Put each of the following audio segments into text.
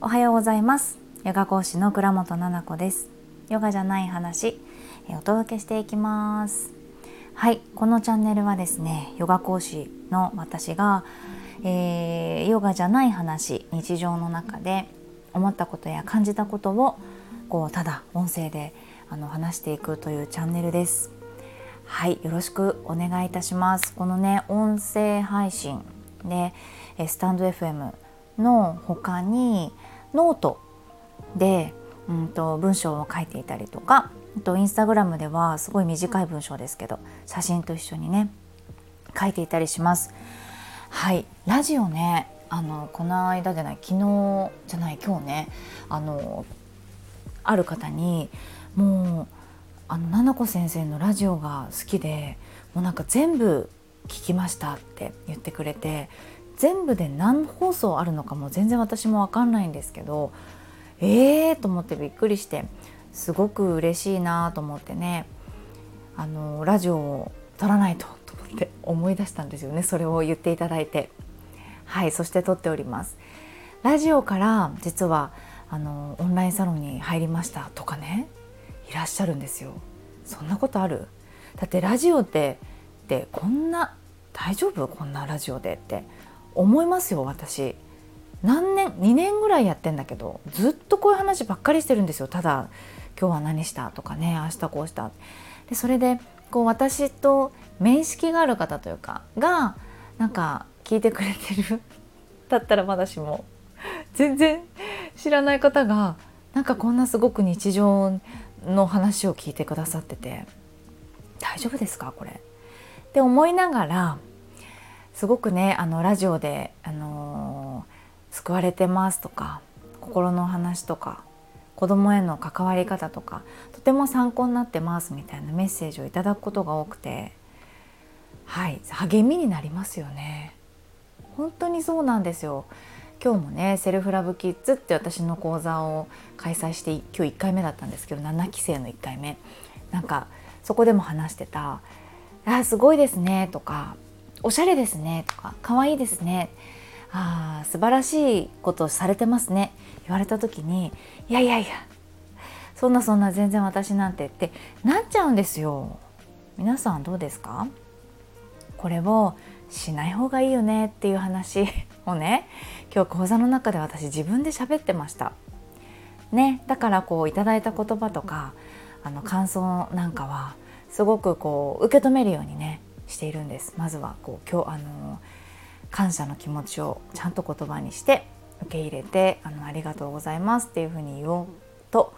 おはようございます。ヨガ講師の倉本々子です。ヨガじゃない話お届けしていきます。はいこのチャンネルはですねヨガ講師の私が、えー、ヨガじゃない話日常の中で思ったことや感じたことをこうただ音声であの話していくというチャンネルです。はいよろしくお願いいたしますこのね音声配信でスタンド FM の他にノートで、うんと、文章を書いていたりとかあとインスタグラムではすごい短い文章ですけど写真と一緒にね書いていたりします。はいラジオねあのこの間じゃない昨日じゃない今日ねあのある方にもうあの七子先生のラジオが好きでもうなんか全部聞きましたって言ってくれて全部で何放送あるのかも全然私も分かんないんですけどえーと思ってびっくりしてすごく嬉しいなと思ってねあのラジオを撮らないとと思って思い出したんですよねそれを言っていただいて。はいそして撮っております。ラジオから実はあのオンラインサロンに入りましたとかねいらっしゃるんですよ。そんなことある？だってラジオってってこんな大丈夫？こんなラジオでって。思いますよ私。何年2年ぐらいやってんだけどずっとこういう話ばっかりしてるんですよ。ただ今日は何したとかね明日こうしたでそれでこう私と面識がある方というかがなんか聞いてくれてる。だったらまだしも全然知らない方がなんかこんなすごく日常の話を聞いてくださってて大丈夫ですかこれ。って思いながらすごくねあのラジオで、あのー、救われてますとか心の話とか子供への関わり方とかとても参考になってますみたいなメッセージをいただくことが多くてはい励みになりますよね。本当にそうなんですよ。今日もねセルフラブキッズって私の講座を開催して今日1回目だったんですけど7期生の1回目。なんかそこでも話してた「あすごいですね」とかおしゃれですねとか可愛いですねあ素晴らしいことをされてますね言われた時にいやいやいやそんなそんな全然私なんてってなっちゃうんですよ。皆さんどうですか？これをしない方がいいよねっていう話 をね今日講座の中で私自分で喋ってました。ねだからこういただいた言葉とかあの感想なんかはすごくこう受け止めるようにねしているんです。まずはこう今日あの感謝の気持ちをちゃんと言葉にして受け入れてあのありがとうございますっていうふうに言おうと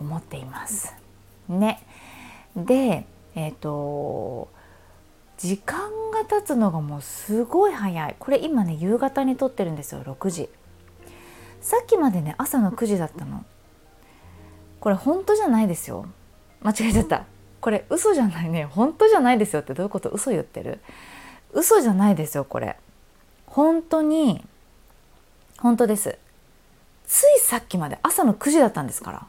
思っています。ね、でえっ、ー、と時間が経つのがもうすごい早い。これ今ね夕方に撮ってるんですよ6時。さっきまでね朝の9時だったの。これ本当じゃないですよ。間違えちゃった。これ嘘じゃないね。本当じゃないですよ。ってどういうこと？嘘言ってる？嘘じゃないですよこれ。本当に本当です。ついさっきまで朝の9時だったんですから。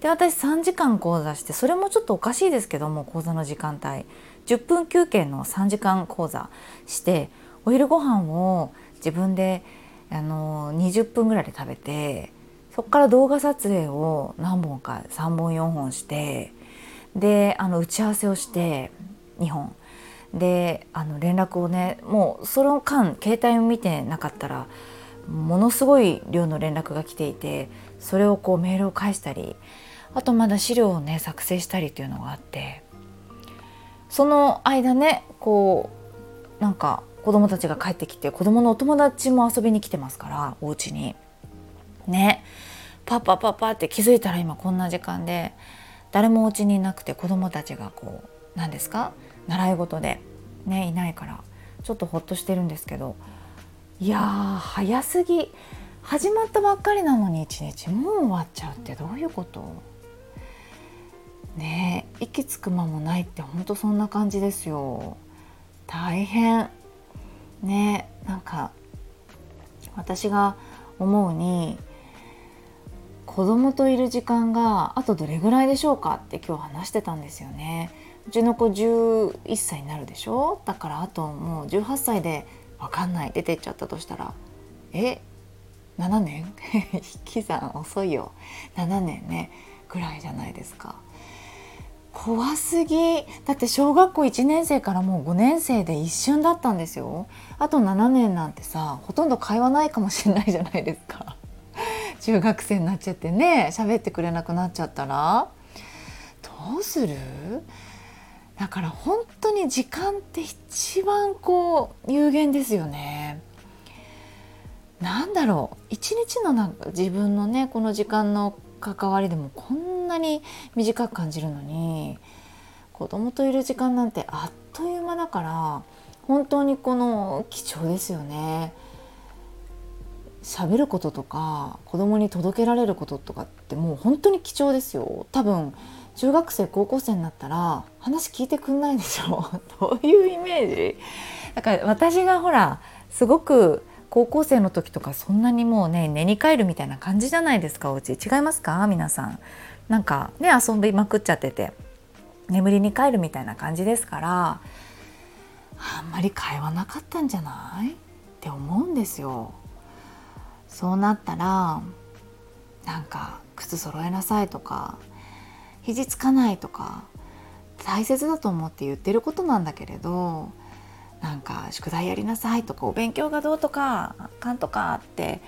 で私3時間講座してそれもちょっとおかしいですけども講座の時間帯。10分休憩の3時間講座してお昼ご飯を自分であの20分ぐらいで食べてそこから動画撮影を何本か3本4本してであの打ち合わせをして2本。であの連絡をねもうその間携帯を見てなかったらものすごい量の連絡が来ていてそれをこうメールを返したりあとまだ資料をね作成したりっていうのがあって。その間ねこうなんか子供たちが帰ってきて子供のお友達も遊びに来てますからお家に。ね。パパパパって気づいたら今こんな時間で誰もお家にいなくて子どもたちがこう何ですか？習い事でねいないからちょっとほっとしてるんですけどいやー早すぎ。始まったばっかりなのに一日もう終わっちゃうってどういうこと？ね息つく間もないってほんとそんな感じですよ。大変。ねなんか私が思うに子供といる時間があとどれぐらいでしょうかって今日話してたんですよね。うちの子11歳になるでしょ？だからあともう18歳でわかんない。出てっちゃったとしたらえ7年？引き算遅いよ。7年ね。ぐらいじゃないですか。怖すぎ。だって小学校1年生からもう5年生で一瞬だったんですよ。あと7年なんてさほとんど会話ないかもしれないじゃないですか。中学生になっちゃってね喋ってくれなくなっちゃったら。どうする？だから本当に時間って一番こう有限ですよね。なんだろう。一日のなんか自分のねこの時間の関わりでもこんなに短く感じるのに子供といる時間なんてあっという間だから本当にこの貴重ですよね。喋ることとか子供に届けられることとかってもう本当に貴重ですよ。多分中学生高校生になったら話聞いてくんないでしょ。どういうイメージ？だから私がほらすごく高校生の時とかそんなにもうね寝に帰るみたいな感じじゃないですかお家。違いますか？皆さん。なんかね遊びまくっちゃってて。眠りに帰るみたいな感じですからあんまり会話なかったんじゃない？って思うんですよ。そうなったらなんか靴揃えなさいとか肘つかないとか大切だと思って言ってることなんだけれどなんか宿題やりなさいとかお勉強がどうとかあかんとかって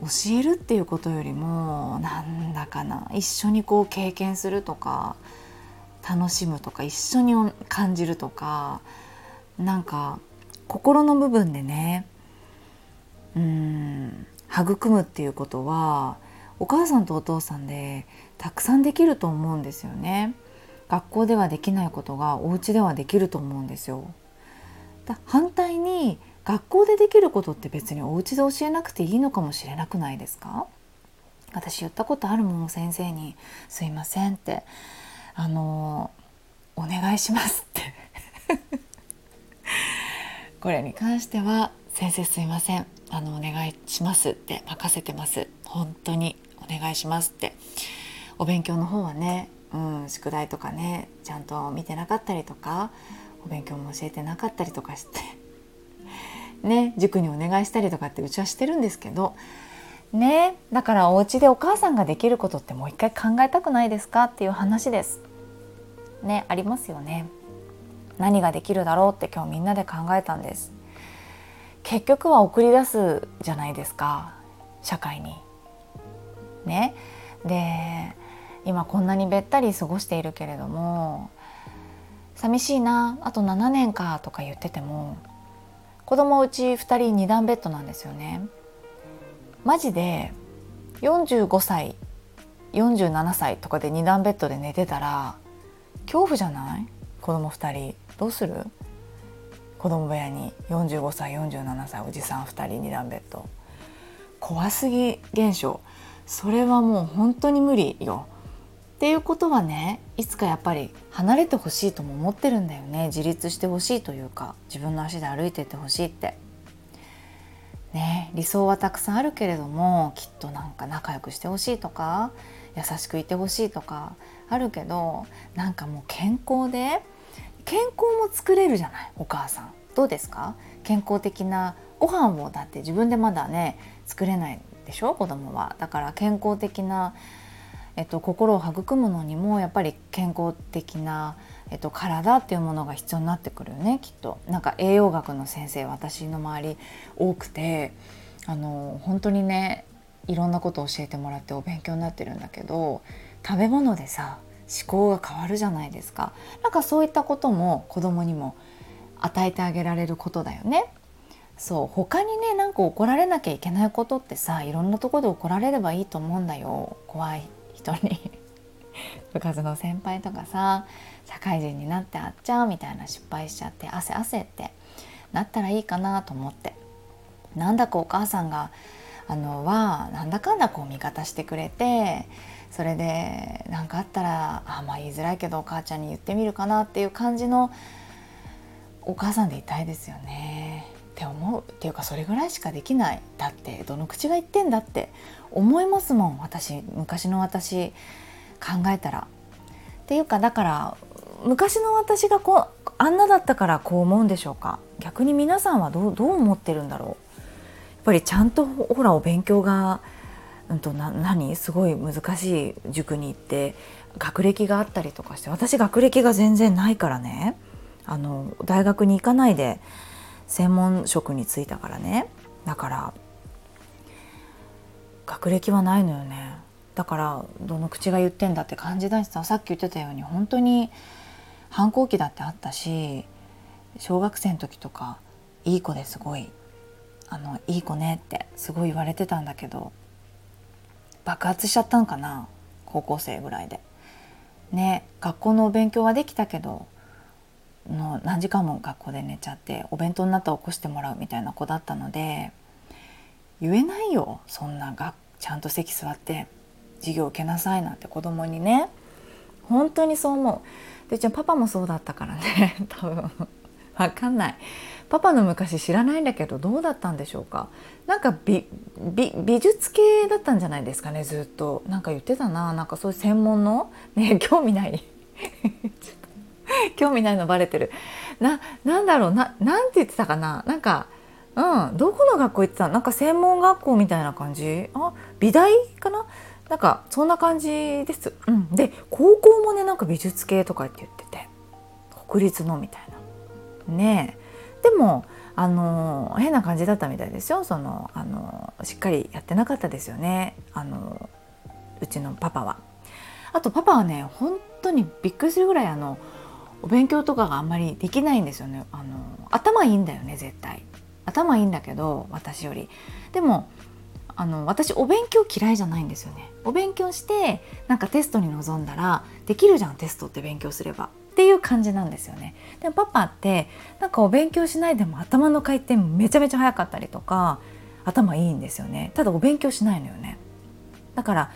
教えるっていうことよりもなんだかな一緒にこう経験するとか楽しむとか一緒に感じるとかなんか心の部分でねうん育むっていうことはお母さんとお父さんでたくさんできると思うんですよね。学校ではできないことがお家ではできると思うんですよ。だ反対に学校でできることって別にお家で教えなくていいのかもしれなくないですか？私言ったことあるもん先生に「すいません」って「あのお願いします」って。これに関しては「先生すいませんあのお願いします」って任せてます。本当にお願いしますって。お勉強の方はね、うん、宿題とかねちゃんと見てなかったりとかお勉強も教えてなかったりとかして ね塾にお願いしたりとかってうちはしてるんですけどねだからお家でお母さんができることってもう一回考えたくないですかっていう話です。ねありますよね。何ができるだろうって今日みんなで考えたんです。結局は送り出すじゃないですか社会に。ねで今こんなにべったり過ごしているけれども寂しいなあと7年かとか言ってても子供うち2人2段ベッドなんですよね。マジで45歳47歳とかで2段ベッドで寝てたら恐怖じゃない？子供2人。どうする？子供部屋に45歳47歳おじさん2人2段ベッド。怖すぎ現象。それはもう本当に無理よ。っていうことはねいつかやっぱり離れてほしいとも思ってるんだよね。自立してほしいというか自分の足で歩いていってほしいって。ね、理想はたくさんあるけれどもきっとなんか仲良くしてほしいとか優しくいてほしいとかあるけどなんかもう健康で健康も作れるじゃないお母さん。どうですか？健康的なご飯をだって自分でまだね作れないでしょ？子供は。だから健康的なえっと、心を育むのにもやっぱり健康的な、えっと、体っていうものが必要になってくるよねきっと。なんか栄養学の先生私の周り多くてあの本当にねいろんなことを教えてもらってお勉強になってるんだけど食べ物でさ思考が変わるじゃないですか。なんかそういったことも子供にも与えてあげられることだよね。そう他にねなんか怒られなきゃいけないことってさいろんなとこで怒られればいいと思うんだよ怖い人に。部活の先輩とかさ社会人になってあっちゃうみたいな失敗しちゃって汗汗ってなったらいいかなと思って。なんだかお母さんがあのはなんだかんだこう味方してくれてそれで何かあったらあんまあ言いづらいけどお母ちゃんに言ってみるかなっていう感じのお母さんでいたいですよね。って思うっていうかそれぐらいしかできない。だってどの口が言ってんだって思いますもん。私昔の私考えたら。っていうかだから昔の私がこうあんなだったからこう思うんでしょうか。逆に皆さんはどうどう思ってるんだろう。やっぱりちゃんとほらお勉強が、うんと、な何？すごい難しい塾に行って学歴があったりとかして。私学歴が全然ないからね。あの大学に行かないで専門職に就いたからね。だから学歴はないのよね。だからどの口が言ってんだって感じだしさ。さっき言ってたように本当に反抗期だってあったし小学生の時とかいい子ですごい。あのいい子ねってすごい言われてたんだけど爆発しちゃったんかな。高校生ぐらいで。ね学校のお勉強はできたけどの何時間も学校で寝ちゃってお弁当になったら起こしてもらうみたいな子だったので言えないよそんながちゃんと席座って授業受けなさいなんて子供にね。本当にそう思う。でうちのパパもそうだったからね。多分。わかんない。パパの昔知らないんだけどどうだったんでしょうか。なんか美美術系だったんじゃないですかねずっと。なんか言ってたな。なんかそういう専門の？ね興味ない。興味ないのバレてる。ななんだろう。ななんて言ってたかな。なんかうん。どこの学校行ってたなんか専門学校みたいな感じ？あ美大かな？なんかそんな感じです、うん、で高校もねなんか美術系とかって言ってて。国立のみたいな。ねでもあの変な感じだったみたいですよ。そのあのしっかりやってなかったですよね。あのうちのパパは。あとパパはね本当にびっくりするぐらいあのお勉強とかがあんまりできないんですよね。あの頭いいんだよね絶対。頭いいんだけど私より。でもあの私お勉強嫌いじゃないんですよね。お勉強してなんかテストに臨んだらできるじゃんテストって勉強すれば。っていう感じなんですよね。でもパパってなんかお勉強しないでも頭の回転めちゃめちゃ速かったりとか頭いいんですよね。ただお勉強しないのよね。だから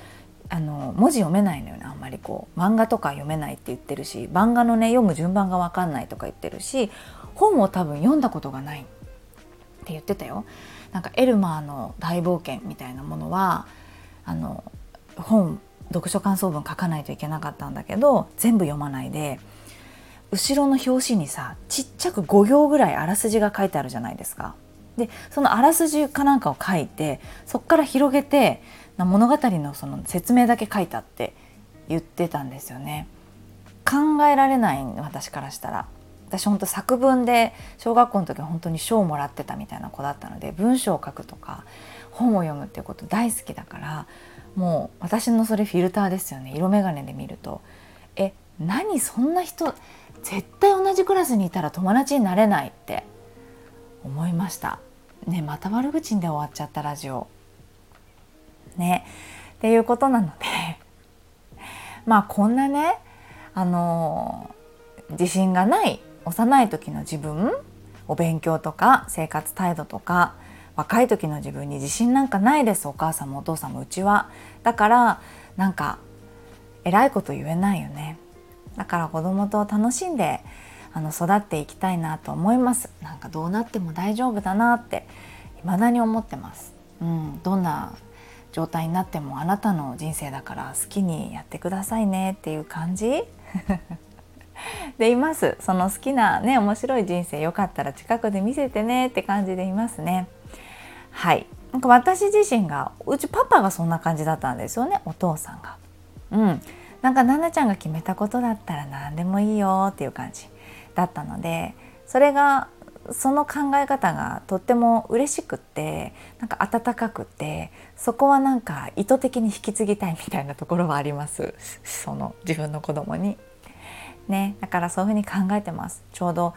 あの文字読めないのよねあんまりこう漫画とか読めないって言ってるし漫画のね読む順番が分かんないとか言ってるし本を多分読んだことがないって言ってたよ。なんかエルマーの大冒険みたいなものはあの本読書感想文書かないといけなかったんだけど全部読まないで後ろの表紙にさちっちゃく5行ぐらいあらすじが書いてあるじゃないですか。でそのあらすじかなんかを書いてそこから広げて物語のその説明だけ書いたって言ってたんですよね。考えられない私からしたら。私本当作文で小学校の時本当に賞をもらってたみたいな子だったので文章を書くとか本を読むっていうこと大好きだからもう私のそれフィルターですよね。色眼鏡で見ると。え何そんな人絶対同じクラスにいたら友達になれないって思いました。ねまた悪口で終わっちゃったラジオ。ね。っていうことなので まあこんなねあの自信がない幼い時の自分お勉強とか生活態度とか若い時の自分に自信なんかないですお母さんもお父さんもうちは。だからなんか偉いこと言えないよね。だから子供と楽しんであの育っていきたいなと思います。なんかどうなっても大丈夫だなって未だに思ってます、うん、どんな状態になってもあなたの人生だから好きにやってくださいねっていう感じ？でいます。その好きなね面白い人生よかったら近くで見せてねって感じでいますね。はい。なんか私自身がうちパパがそんな感じだったんですよねお父さんが。うん。なんか奈々ちゃんが決めたことだったら何でもいいよっていう感じだったのでそれがその考え方がとっても嬉しくってなんか温かくってそこはなんか意図的に引き継ぎたいみたいなところはありますその自分の子供に。ね、だからそういうふうに考えてます。ちょうど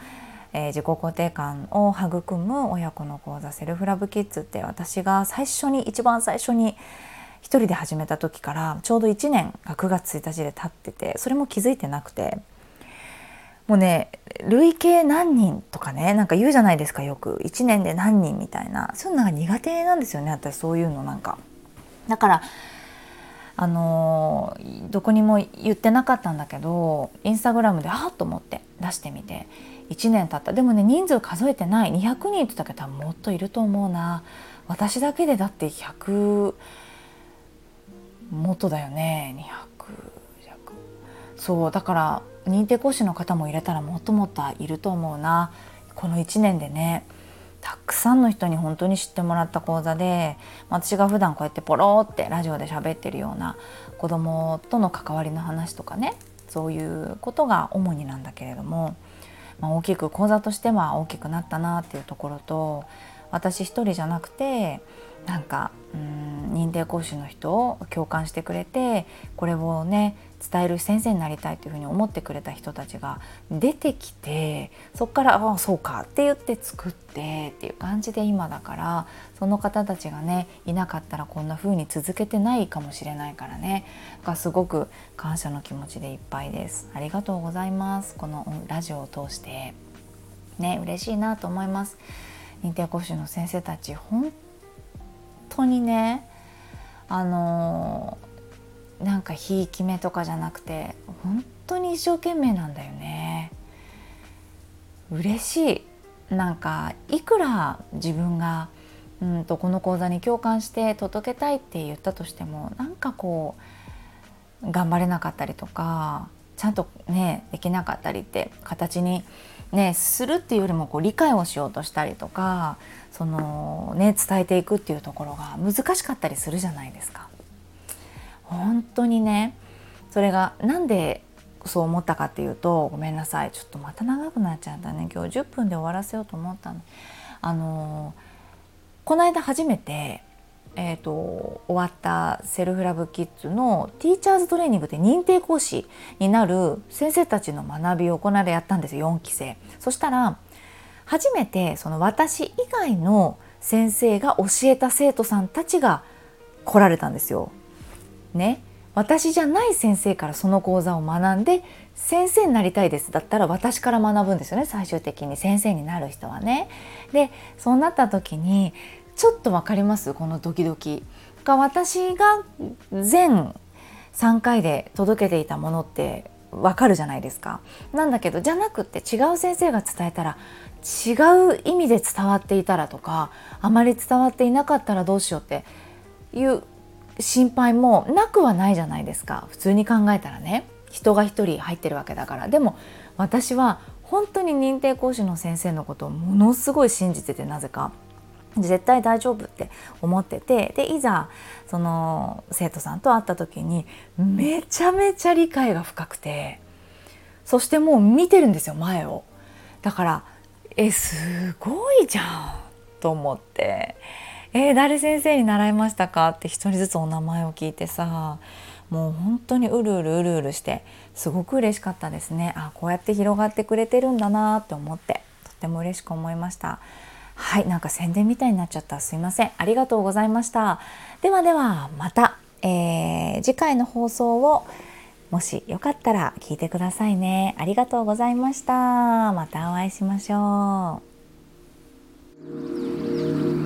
えー、自己肯定感を育む親子の講座セルフラブキッズって私が最初に一番最初に一人で始めた時からちょうど1年が9月1日で経っててそれも気づいてなくてもうね累計何人とかねなんか言うじゃないですかよく。1年で何人みたいな。そういうのが苦手なんですよね私そういうのなんか。だからあのどこにも言ってなかったんだけどインスタグラムであっと思って出してみて。1年経った。でもね人数数えてない。200人って言ったけどもっといると思うな。私だけでだって100もっとだよね。200そうだから認定講師の方も入れたらもっともっといると思うな。この1年でねたくさんの人に本当に知ってもらった講座で私が普段こうやってポロってラジオで喋ってるような子供との関わりの話とかねそういうことが主になんだけれども、まあ、大きく講座としては大きくなったなっていうところと私一人じゃなくてなんかうん認定講師の人を共感してくれてこれをね伝える先生になりたいというふうに思ってくれた人たちが出てきてそっから「ああそうか」って言って作ってっていう感じで今だからその方たちがねいなかったらこんな風に続けてないかもしれないからねがすごく感謝の気持ちでいっぱいです。ありがとうございますこのラジオを通してね嬉しいなと思います。認定講師の先生たち本当にねあのなんかひいき目とかじゃなくて本当に一生懸命なんだよね嬉しいなんかいくら自分がうんとこの講座に共感して届けたいって言ったとしてもなんかこう頑張れなかったりとかちゃんとねできなかったりって形にねするっていうよりもこう理解をしようとしたりとかそのね伝えていくっていうところが難しかったりするじゃないですか。本当にねそれがなんでそう思ったかっていうとごめんなさいちょっとまた長くなっちゃったね今日10分で終わらせようと思ったの。あのこの間初めてえーと、終わったセルフラブキッズのティーチャーズトレーニングで認定講師になる先生たちの学びを行いでやったんですよ4期生そしたら初めてその私以外の先生が教えた生徒さんたちが来られたんですよ。ね私じゃない先生からその講座を学んで先生になりたいですだったら私から学ぶんですよね最終的に先生になる人はね。でそうなった時にちょっと分かります？このドキドキ。が私が全3回で届けていたものってわかるじゃないですか。なんだけどじゃなくって違う先生が伝えたら違う意味で伝わっていたらとかあまり伝わっていなかったらどうしようっていう心配もなくはないじゃないですか。普通に考えたらね。人が一人入ってるわけだから。でも私は本当に認定講師の先生のことをものすごい信じててなぜか。絶対大丈夫って思ってて。でいざその生徒さんと会った時にめちゃめちゃ理解が深くて。そしてもう見てるんですよ前を。だからえすごいじゃんと思って「えー、誰先生に習いましたか?」って一人ずつお名前を聞いてさもう本当にうるうるうるうるしてすごく嬉しかったですね。あこうやって広がってくれてるんだなって思ってとっても嬉しく思いました。はいなんか宣伝みたいになっちゃった。すいません。ありがとうございました。ではではまた、えー、次回の放送をもしよかったら聞いてくださいね。ありがとうございました。またお会いしましょう。